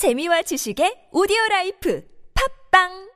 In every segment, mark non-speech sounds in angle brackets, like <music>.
재미와 지식의 오디오 라이프. 팝빵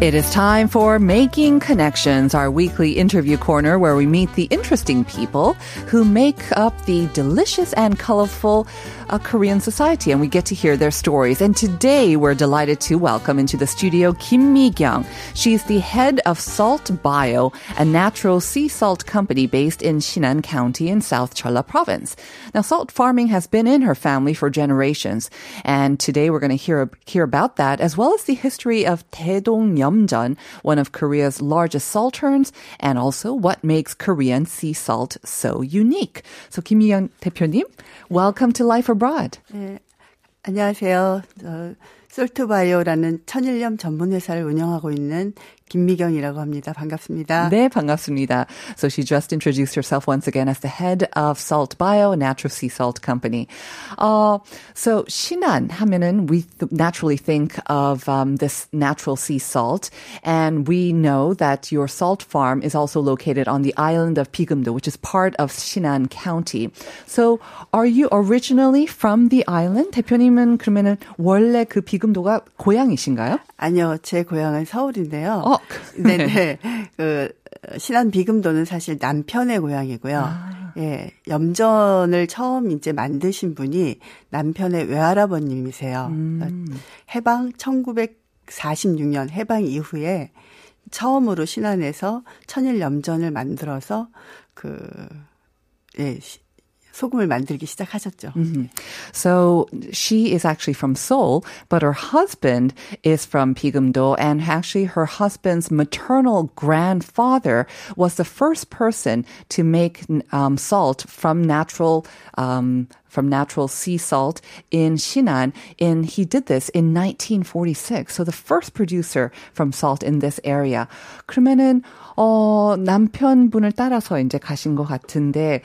It is time for Making Connections, our weekly interview corner where we meet the interesting people who make up the delicious and colorful uh, Korean society, and we get to hear their stories. And today we're delighted to welcome into the studio Kim Mi-kyung. She's the head of Salt Bio, a natural sea salt company based in Shinan County in South Cholla Province. Now, salt farming has been in her family for generations, and today we're going to hear hear about that as well as the history of Taedong Yeomjeon, one of Korea's largest salterns, and also what makes Korean sea salt so unique. So, Kim Mi-kyung 대표님, welcome to Life Abroad. 네, 안녕하세요. 저, 솔트바이오라는 천일염 전문 회사를 운영하고 있는 김미경이라고 합니다. 반갑습니다. 네, 반갑습니다. So she just introduced herself once again as the head of Salt Bio, a natural sea salt company. Uh, so Shinan 하면은 we th- naturally think of um, this natural sea salt, and we know that your salt farm is also located on the island of Pigumdo, which is part of Shinan County. So are you originally from the island? 대표님은 그러면은 원래 그 비금도가 고향이신가요? 아니요, 제 고향은 서울인데요. 어, 네네. <laughs> <laughs> 그, 신안 비금도는 사실 남편의 고향이고요. 아. 예, 염전을 처음 이제 만드신 분이 남편의 외할아버님이세요. 음. 해방 1946년 해방 이후에 처음으로 신안에서 천일 염전을 만들어서 그, 예, 시- 소금을 만들기 시작하셨죠. So she is actually from Seoul, but her husband is from Pigumdo, and actually her husband's maternal grandfather was the first person to make um, salt from natural. Um, from natural sea salt in Shinan, and he did this in 1946. So the first producer from salt in this area. 그러면은 어 남편분을 따라서 이제 가신 것 같은데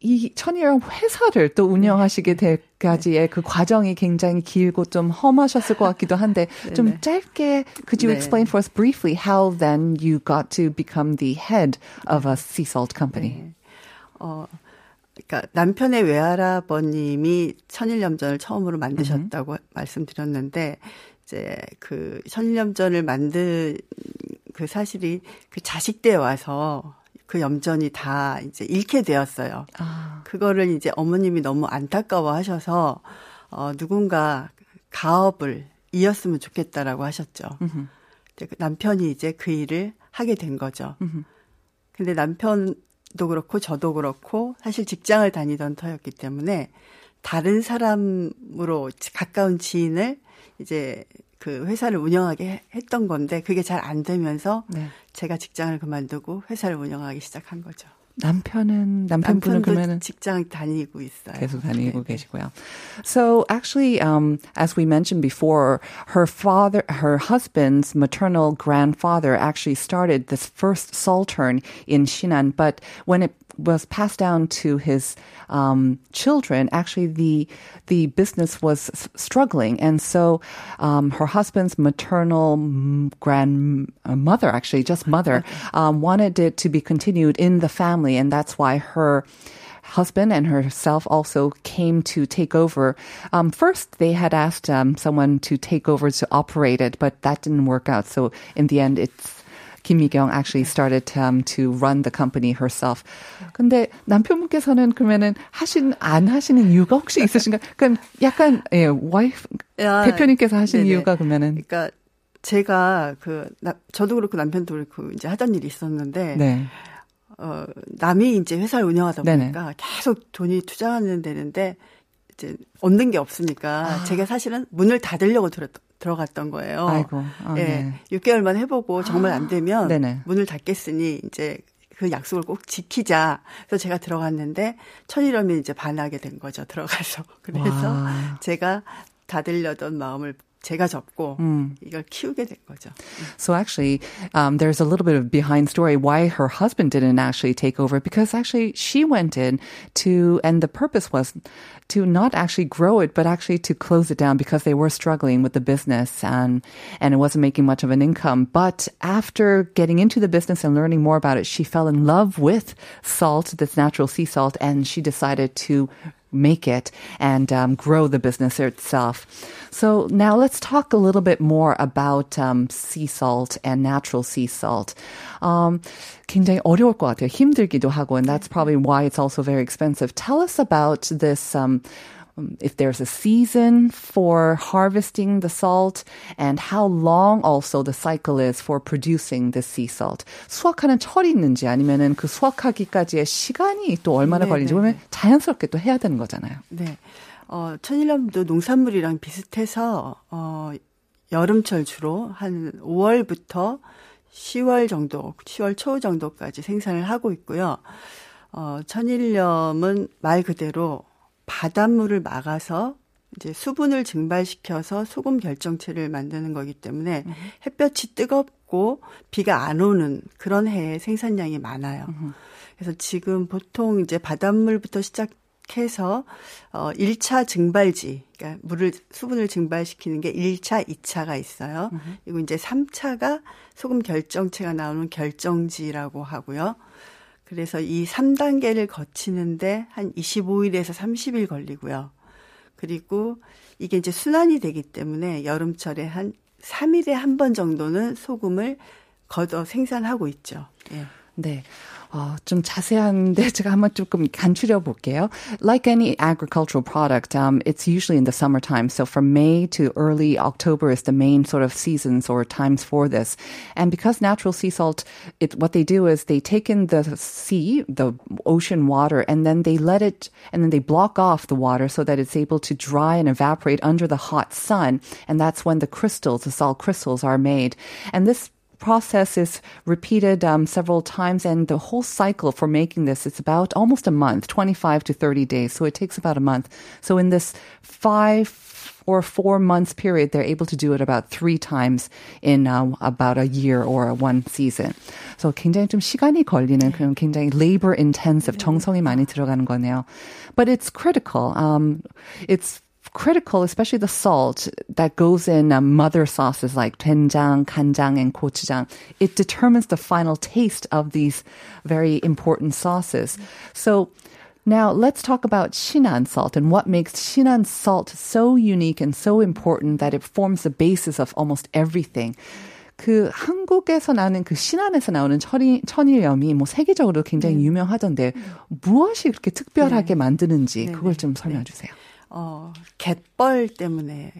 이 천이랑 회사를 또 운영하시게 될까지의 그 과정이 굉장히 길고 좀 험하셨을 것 같기도 한데 <laughs> 좀 짧게 could you 네. explain for us briefly how then you got to become the head of a sea salt company? 어, 그러니까 남편의 외할아버님이 천일염전을 처음으로 만드셨다고 말씀드렸는데 이제 그 천일염전을 만든 그 사실이 그 자식 때 와서 그 염전이 다 이제 잃게 되었어요. 그거를 이제 어머님이 너무 안타까워 하셔서 어 누군가 가업을 이었으면 좋겠다라고 하셨죠. 근데 그 남편이 이제 그 일을 하게 된 거죠. 근데 남편도 그렇고 저도 그렇고 사실 직장을 다니던 터였기 때문에 다른 사람으로 가까운 지인을 이제 그 회사를 운영하게 해- 했던 건데 그게 잘 안 되면서 네. 제가 직장을 그만두고 회사를 운영하기 시작한 거죠. 남편은 남편분은 그러면은 직장 다니고 있어요. 계속 다니고 네, 네. 계시고요. So actually, um, as we mentioned before, her father, her husband's maternal grandfather actually started this first saltern in Shinan, but when it was passed down to his um, children, actually the the business was s- struggling, and so um, her husband's maternal grandmother, actually just mother, um, wanted it to be continued in the family, and that's why her husband and herself also came to take over. Um, first, they had asked um, someone to take over to operate it, but that didn't work out. So in the end, it's Kim Mi-kyung actually started um, to run the company herself. 근데 남편분께서는 그러면은 하신 안 하시는 이유가 혹시 있으신가요? 그러니까 약간 예, 와이프 야, 대표님께서 하신 네네. 이유가 그러면은 그러니까 제가 그 나, 저도 그렇고 남편도 그렇고 이제 하던 일이 있었는데 네. 어, 남이 이제 회사를 운영하다 네네. 보니까 계속 돈이 투자하는 데는데 이제 얻는 게 없으니까 제가 사실은 문을 닫으려고 들어, 들어갔던 거예요. 아이고. 아, 예. 네. 6개월만 해보고 정말 안 되면 네네. 문을 닫겠으니 이제 그 약속을 꼭 지키자. 그래서 제가 들어갔는데 천일염이 이제 반하게 된 거죠. 들어가서. <laughs> 그래서 와. 제가 닫으려던 마음을 제가 접고 이걸 키우게 된 거죠. So actually, um, there's a little bit of behind story why her husband didn't actually take over because actually she went in to, and the purpose was to not actually grow it, but actually to close it down because they were struggling with the business and, and it wasn't making much of an income. But after getting into the business and learning more about it, she fell in love with salt, this natural sea salt, and she decided to make it and um, grow the business itself. So now let's talk a little bit more about um, sea salt and natural sea salt. Um, 굉장히 어려울 것 같아요. 힘들기도 하고, and that's probably why it's also very expensive. Tell us about this. Um, if there's a season for harvesting the salt and how long also the cycle is for producing the sea salt. 수확하는 철이 있는지 아니면은 그 수확하기까지의 시간이 또 얼마나 네, 걸리는지 네, 보면 네. 자연스럽게 또 해야 되는 거잖아요. 네. 어, 천일염도 농산물이랑 비슷해서, 어, 여름철 주로 한 5월부터 10월 정도, 10월 초 정도까지 생산을 하고 있고요. 어, 천일염은 말 그대로 바닷물을 막아서 이제 수분을 증발시켜서 소금 결정체를 만드는 거기 때문에 햇볕이 뜨겁고 비가 안 오는 그런 해에 생산량이 많아요. 그래서 지금 보통 이제 바닷물부터 시작 해서 어 1차 증발지, 그러니까 물을 수분을 증발시키는 게 1차, 2차가 있어요. 그리고 이제 3차가 소금 결정체가 나오는 결정지라고 하고요. 그래서 이 3단계를 거치는데 한 25일에서 30일 걸리고요. 그리고 이게 이제 순환이 되기 때문에 여름철에 한 3일에 한 번 정도는 소금을 걷어 생산하고 있죠. 예. 네. 어, 좀 자세한데 <laughs> 제가 한번 조금 간추려 볼게요. Like any agricultural product, um, it's usually in the summertime. So from May to early October is the main sort of seasons or times for this. And because natural sea salt, it, what they do is they take in the sea, the ocean water, and then they let it, and then they block off the water so that it's able to dry and evaporate under the hot sun. And that's when the crystals, the salt crystals are made. And this process is repeated um, several times and the whole cycle for making this is about almost a month 25 to 30 days so it takes about a month so in this five or four months period they're able to do it about three times in uh, about a year or one season so 굉장히 좀 시간이 걸리는 그런 굉장히 labor intensive 정성이 많이 들어가는 거네요 but it's critical um, it's critical, especially the salt that goes in um, mother sauces like 된장, 간장, and gochujang. It determines the final taste of these very important sauces. So now let's talk about Shinan salt and what makes Shinan salt so unique and so important that it forms the basis of almost everything. 그 한국에서 나는 그 신안에서 나오는 천이, 천일염이 뭐 세계적으로 굉장히 유명하던데 무엇이 그렇게 특별하게 만드는지 네, 그걸 네, 좀 설명해 주세요. 어, 갯벌 때문에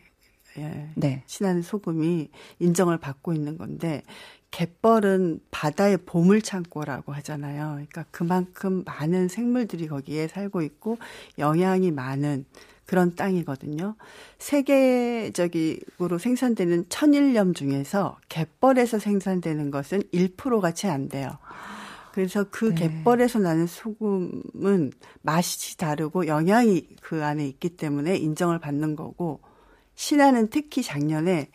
예, 네. 신한 소금이 인정을 받고 있는 건데 갯벌은 바다의 보물 창고라고 하잖아요. 그러니까 그만큼 많은 생물들이 거기에 살고 있고 영양이 많은 그런 땅이거든요. 세계적으로 생산되는 천일염 중에서 갯벌에서 생산되는 것은 1%가 채 안 돼요. 그래서 그 네. 갯벌에서 나는 소금은 맛이 다르고 영양이 그 안에 있기 때문에 인정을 받는 거고 신안은 특히 작년에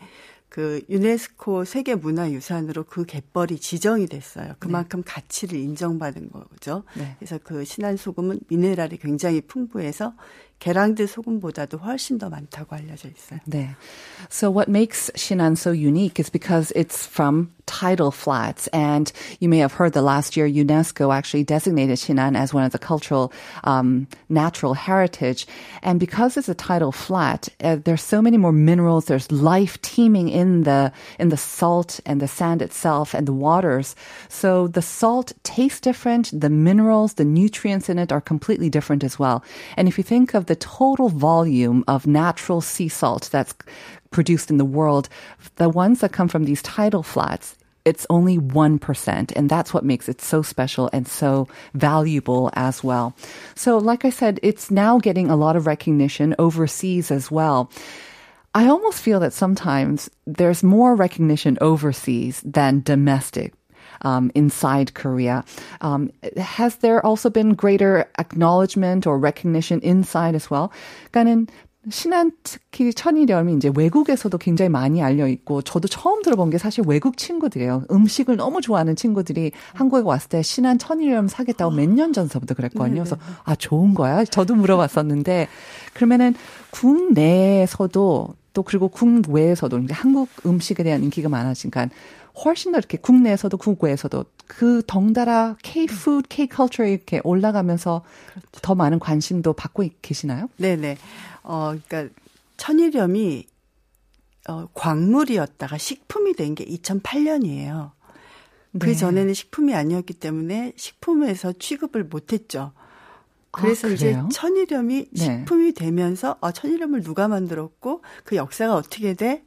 그 유네스코 세계 문화유산으로 그 갯벌이 지정이 됐어요. 그만큼 가치를 인정받은 거죠. 네. 그래서 그 신안 소금은 미네랄이 굉장히 풍부해서 계랑드 소금보다도 훨씬 더 많다고 알려져 있어요. 네. So what makes Shinan so unique is because it's from tidal flats. And you may have heard that last year UNESCO actually designated Shinan as one of the cultural um, natural heritage. And because it's a tidal flat, uh, there's so many more minerals. There's life teeming in the in the salt and the sand itself and the waters. So the salt tastes different. The minerals, the nutrients in it are completely different as well. And if you think of the total volume of natural sea salt that's produced in the world, the ones that come from these tidal flats, it's only 1%. And that's what makes it so special and so valuable as well. So, like I said, it's now getting a lot of recognition overseas as well. I almost feel that sometimes there's more recognition overseas than domestic. Um, inside Korea. Um, has there also been greater acknowledgement or recognition inside as well? 그러니까는 신안 특히 천일염이 이제 외국에서도 굉장히 많이 알려 있고 저도 처음 들어본 게 사실 외국 친구들이에요. 음식을 너무 좋아하는 친구들이 한국에 왔을 때 신안 천일염 사겠다고 몇 년 전서부터 그랬거든요. 그래서 아 좋은 거야? 저도 물어봤었는데 그러면은 국내에서도 또 그리고 국외에서도 한국 음식에 대한 인기가 많아지니까 훨씬 더 이렇게 국내에서도 국외에서도 그 덩달아 K-food, K-culture 이렇게 올라가면서 그렇죠. 더 많은 관심도 받고 계시나요? 네네. 어, 그러니까 천일염이 어, 광물이었다가 식품이 된 게 2008년이에요. 그 네. 전에는 식품이 아니었기 때문에 식품에서 취급을 못했죠. 그래서 아, 이제 천일염이 네. 식품이 되면서 아 천일염을 누가 만들었고 그 역사가 어떻게 돼?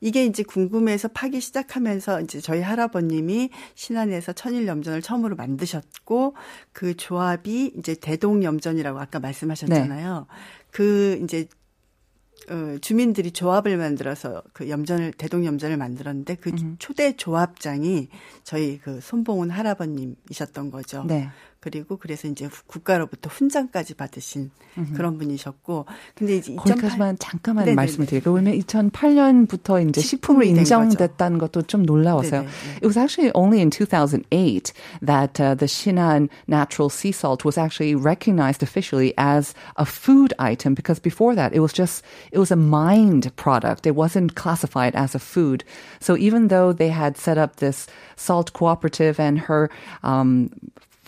이게 이제 궁금해서 파기 시작하면서 이제 저희 할아버님이 신안에서 천일염전을 처음으로 만드셨고 그 조합이 이제 대동염전이라고 아까 말씀하셨잖아요. 네. 그 이제 어, 주민들이 조합을 만들어서 그 염전을 대동 염전을 만들었는데 그 음. 초대 조합장이 저희 그 손봉훈 할아버님이셨던 거죠. 네. 그리고 그래서 이제 국가로부터 훈장까지 받으신 음흠. 그런 분이셨고 근데 이제 거기까지만 잠깐만 네네네. 말씀을 드릴게요. 왜냐면 2008년부터 이제 식품으로 인정됐다는 것도 좀 놀라워서요. 네네. It was actually only in 2008 that uh, the Shinan natural sea salt was actually recognized officially as a food item because before that it was just it was a mined product. It wasn't classified as a food. So even though they had set up this salt cooperative and her um,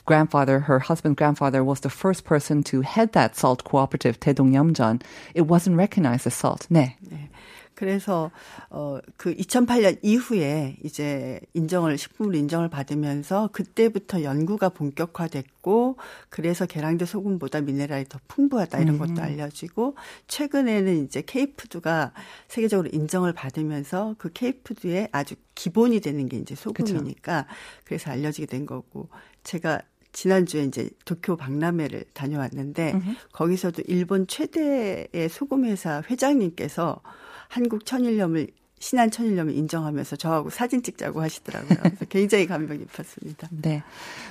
grandfather, her husband's grandfather, was the first person to head that salt cooperative, 대동염전. It wasn't recognized as salt. 네. 네. 그래서 어그 2008년 이후에 이제 인정을 식품으로 인정을 받으면서 그때부터 연구가 본격화됐고 그래서 계량대 소금보다 미네랄이 더 풍부하다 이런 것도 음. 알려지고 최근에는 이제 케이푸드가 세계적으로 인정을 받으면서 그 케이푸드의 아주 기본이 되는 게 이제 소금이니까 그쵸. 그래서 알려지게 된 거고 제가 지난주에 이제 도쿄 박람회를 다녀왔는데 음흠. 거기서도 일본 최대의 소금 회사 회장님께서 한국 천일염을 신한 천일염을 인정하면서 저하고 사진 찍자고 하시더라고요. 그래서 <laughs> 굉장히 감명 깊었습니다. 네.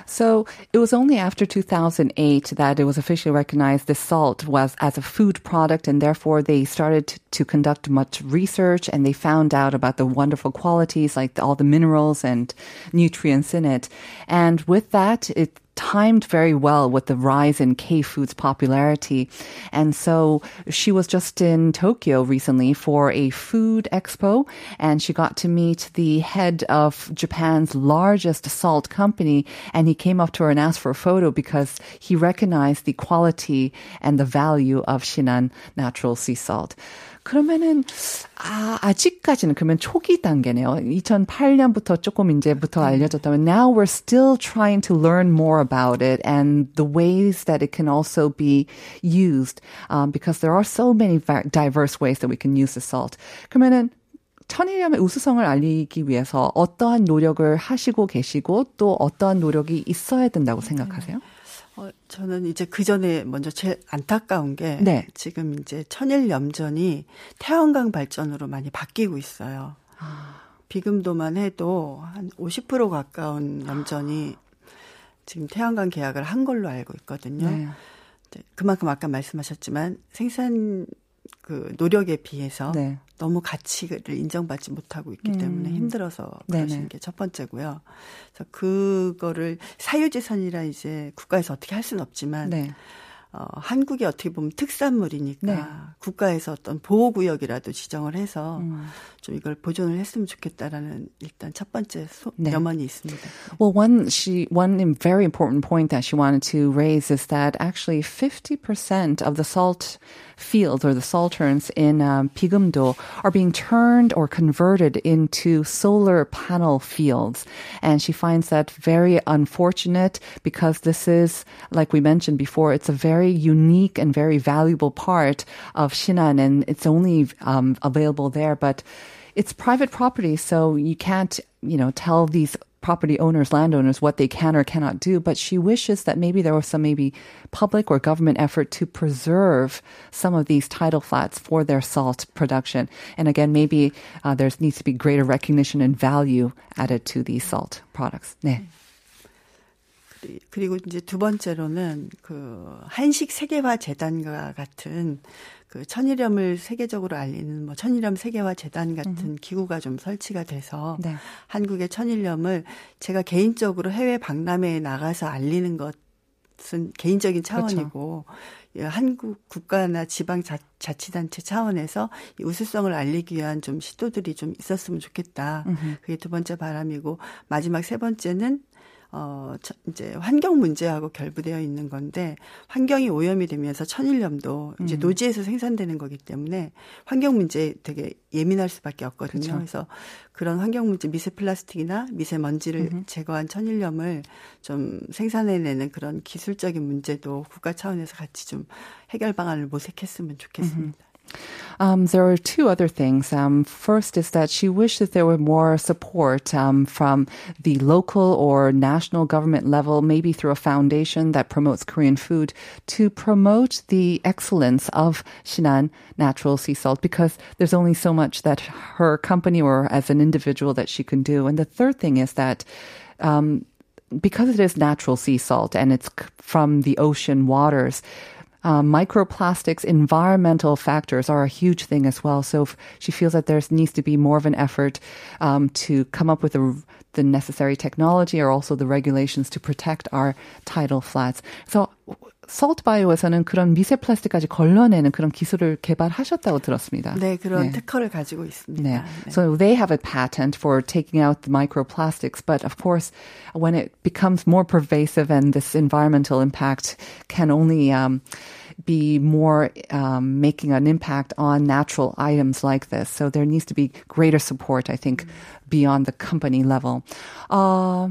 So it was only after 2008 that it was officially recognized the salt was as a food product and therefore they started to conduct much research and they found out about the wonderful qualities like all the minerals and nutrients in it. And with that, it timed very well with the rise in K food's popularity. And so she was just in Tokyo recently for a food expo and she got to meet the head of Japan's largest salt company and he came up to her and asked for a photo because he recognized the quality and the value of Shinan natural sea salt. 그러면은 아, 아직까지는 그러면 초기 단계네요. 2008년부터 조금 이제부터 알려졌다면 now we're still trying to learn more about it and the ways that it can also be used um, because there are so many diverse ways that we can use the salt. 그러면은 천일염의 우수성을 알리기 위해서 어떠한 노력을 하시고 계시고 또 어떠한 노력이 있어야 된다고 생각하세요? 어, 저는 이제 그 전에 먼저 제일 안타까운 게 네. 지금 이제 천일 염전이 태양광 발전으로 많이 바뀌고 있어요. 아. 비금도만 해도 한 50% 가까운 염전이 지금 태양광 계약을 한 걸로 알고 있거든요. 네. 그만큼 아까 말씀하셨지만 생산 그 노력에 비해서 네. 너무 가치를 인정받지 못하고 있기 음. 때문에 힘들어서 그러시는 게 첫 번째고요. 그래서 그거를 사유재산이라 이제 국가에서 어떻게 할 수는 없지만 네. 어, 한국이 어떻게 보면 특산물이니까 네. 국가에서 어떤 보호구역이라도 지정을 해서 음. 좀 이걸 보존을 했으면 좋겠다라는 일단 첫 번째 소, 네. 염원이 있습니다. Well, one she one very important point that she wanted to raise is that actually 50% of the salt fields or the salterns in um, Pigumdo are being turned or converted into solar panel fields. And she finds that very unfortunate because this is, like we mentioned before, it's a very unique and very valuable part of Shinan and it's only um, available there. But it's private property, so you can't, you know, tell these property owners, landowners, what they can or cannot do, but she wishes that maybe there was some maybe public or government effort to preserve some of these tidal flats for their salt production. And again, maybe uh, there needs to be greater recognition and value added to these salt products. 네. 그리고 이제 두 번째로는 그 한식 세계화 재단과 같은 그 천일염을 세계적으로 알리는 뭐 천일염 세계화 재단 같은 음. 기구가 좀 설치가 돼서 네. 한국의 천일염을 제가 개인적으로 해외 박람회에 나가서 알리는 것은 개인적인 그렇죠. 차원이고 그렇죠. 한국 국가나 지방 자, 자치단체 차원에서 이 우수성을 알리기 위한 좀 시도들이 좀 있었으면 좋겠다. 음흠. 그게 두 번째 바람이고 마지막 세 번째는 어, 이제 환경 문제하고 결부되어 있는 건데 환경이 오염이 되면서 천일염도 이제 음. 노지에서 생산되는 거기 때문에 환경 문제에 되게 예민할 수밖에 없거든요. 그렇죠. 그래서 그런 환경 문제 미세 플라스틱이나 미세 먼지를 음. 제거한 천일염을 좀 생산해내는 그런 기술적인 문제도 국가 차원에서 같이 좀 해결 방안을 모색했으면 좋겠습니다. 음. Um, there are two other things. Um, first is that she wishes that there were more support um, from the local or national government level, maybe through a foundation that promotes Korean food, to promote the excellence of Shinan natural sea salt because there's only so much that her company or as an individual that she can do. And the third thing is that um, because it is natural sea salt and it's from the ocean waters, um, microplastics, environmental factors are a huge thing as well. So she feels that there needs to be more of an effort um, to come up with the necessary technology or also the regulations to protect our tidal flats. So Salt Bio에서는 그런 미세 플라스틱까지 걸러내는 그런 기술을 개발하셨다고 들었습니다. 네, 그런 네. 특허를 가지고 있습니다. 네. 네. So they have a patent for taking out the microplastics, but of course, when it becomes more pervasive and this environmental impact can only um, be more um, making an impact on natural items like this. So there needs to be greater support, I think, beyond the company level. Uh,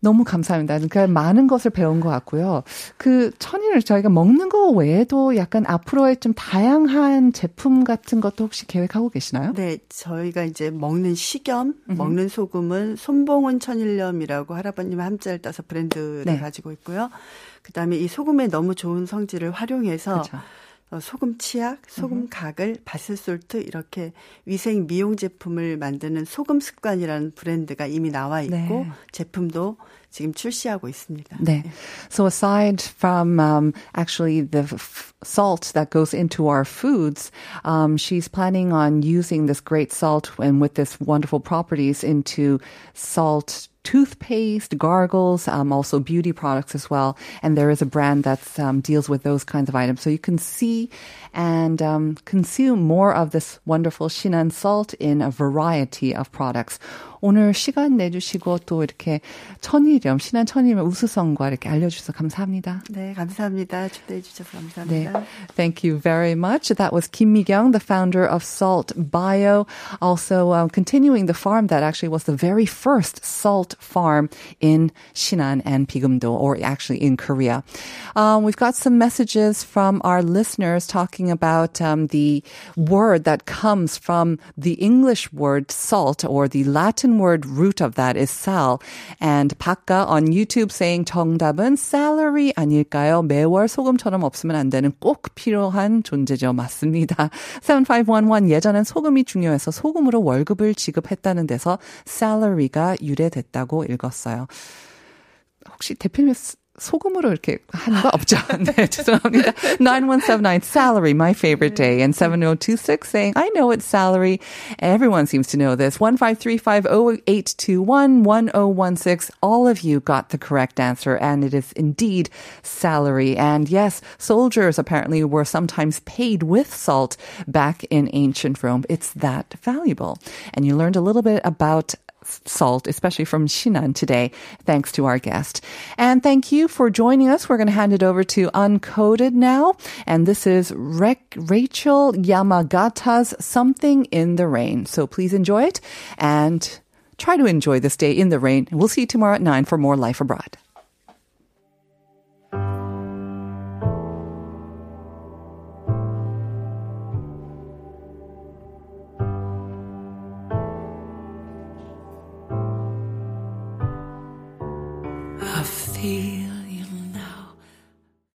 너무 감사합니다. 그러니까 많은 것을 배운 것 같고요. 그 천일을 저희가 먹는 거 외에도 약간 앞으로의 좀 다양한 제품 같은 것도 혹시 계획하고 계시나요? 네, 저희가 이제 먹는 식염, 음흠. 먹는 소금은 손봉은 천일염이라고 할아버님 함자를 따서 브랜드를 네. 가지고 있고요. 그다음에 이 소금의 너무 좋은 성질을 활용해서 그렇죠. 어, 소금 치약, 소금 각을, 바스솔트 이렇게 위생 미용 제품을 만드는 소금 습관이라는 브랜드가 이미 나와 있고 네. 제품도 지금 출시하고 있습니다. 네. So aside from um, actually the f- salt that goes into our foods, um, she's planning on using this great salt and with this wonderful properties into salt toothpaste, gargles, um, also beauty products as well. And there is a brand that um, deals with those kinds of items. So you can see and um, consume more of this wonderful Shinan salt in a variety of products. 오늘 시간 내주시고 또 이렇게 천일염, 신한 천일염 우수성과 이렇게 알려주셔서 감사합니다. 네, 감사합니다. 초대해 주셔서 감사합니다. 네, thank you very much. That was Kim Mi-kyung, the founder of Salt Bio, also um, continuing the farm that actually was the very first salt farm in Shinan and Pigumdo, or actually in Korea. Um, we've got some messages from our listeners talking about um, the word that comes from the English word salt or the Latin Latin word root of that is sal. And 박가 on YouTube saying 정답은 salary 아닐까요? 매월 소금처럼 없으면 안 되는 꼭 필요한 존재죠. 맞습니다. <laughs> 7511 예전엔 소금이 중요해서 소금으로 월급을 지급했다는 데서 salary가 유래됐다고 읽었어요. 혹시 대표님 소금으로 이렇게 하는 거 없죠? <laughs> 네, 죄송합니다. 9179 salary, my favorite day. And 7026 saying, I know it's salary. Everyone seems to know this. 1535082111016. All of you got the correct answer and it is indeed salary. And yes, soldiers apparently were sometimes paid with salt back in ancient Rome. It's that valuable. And you learned a little bit about salt, especially from Shinan today, thanks to our guest. And thank you for joining us. We're going to hand it over to Uncoded now. And this is Rachel Yamagata's Something in the Rain. So please enjoy it and try to enjoy this day in the rain. We'll see you tomorrow at 9 for more Life Abroad.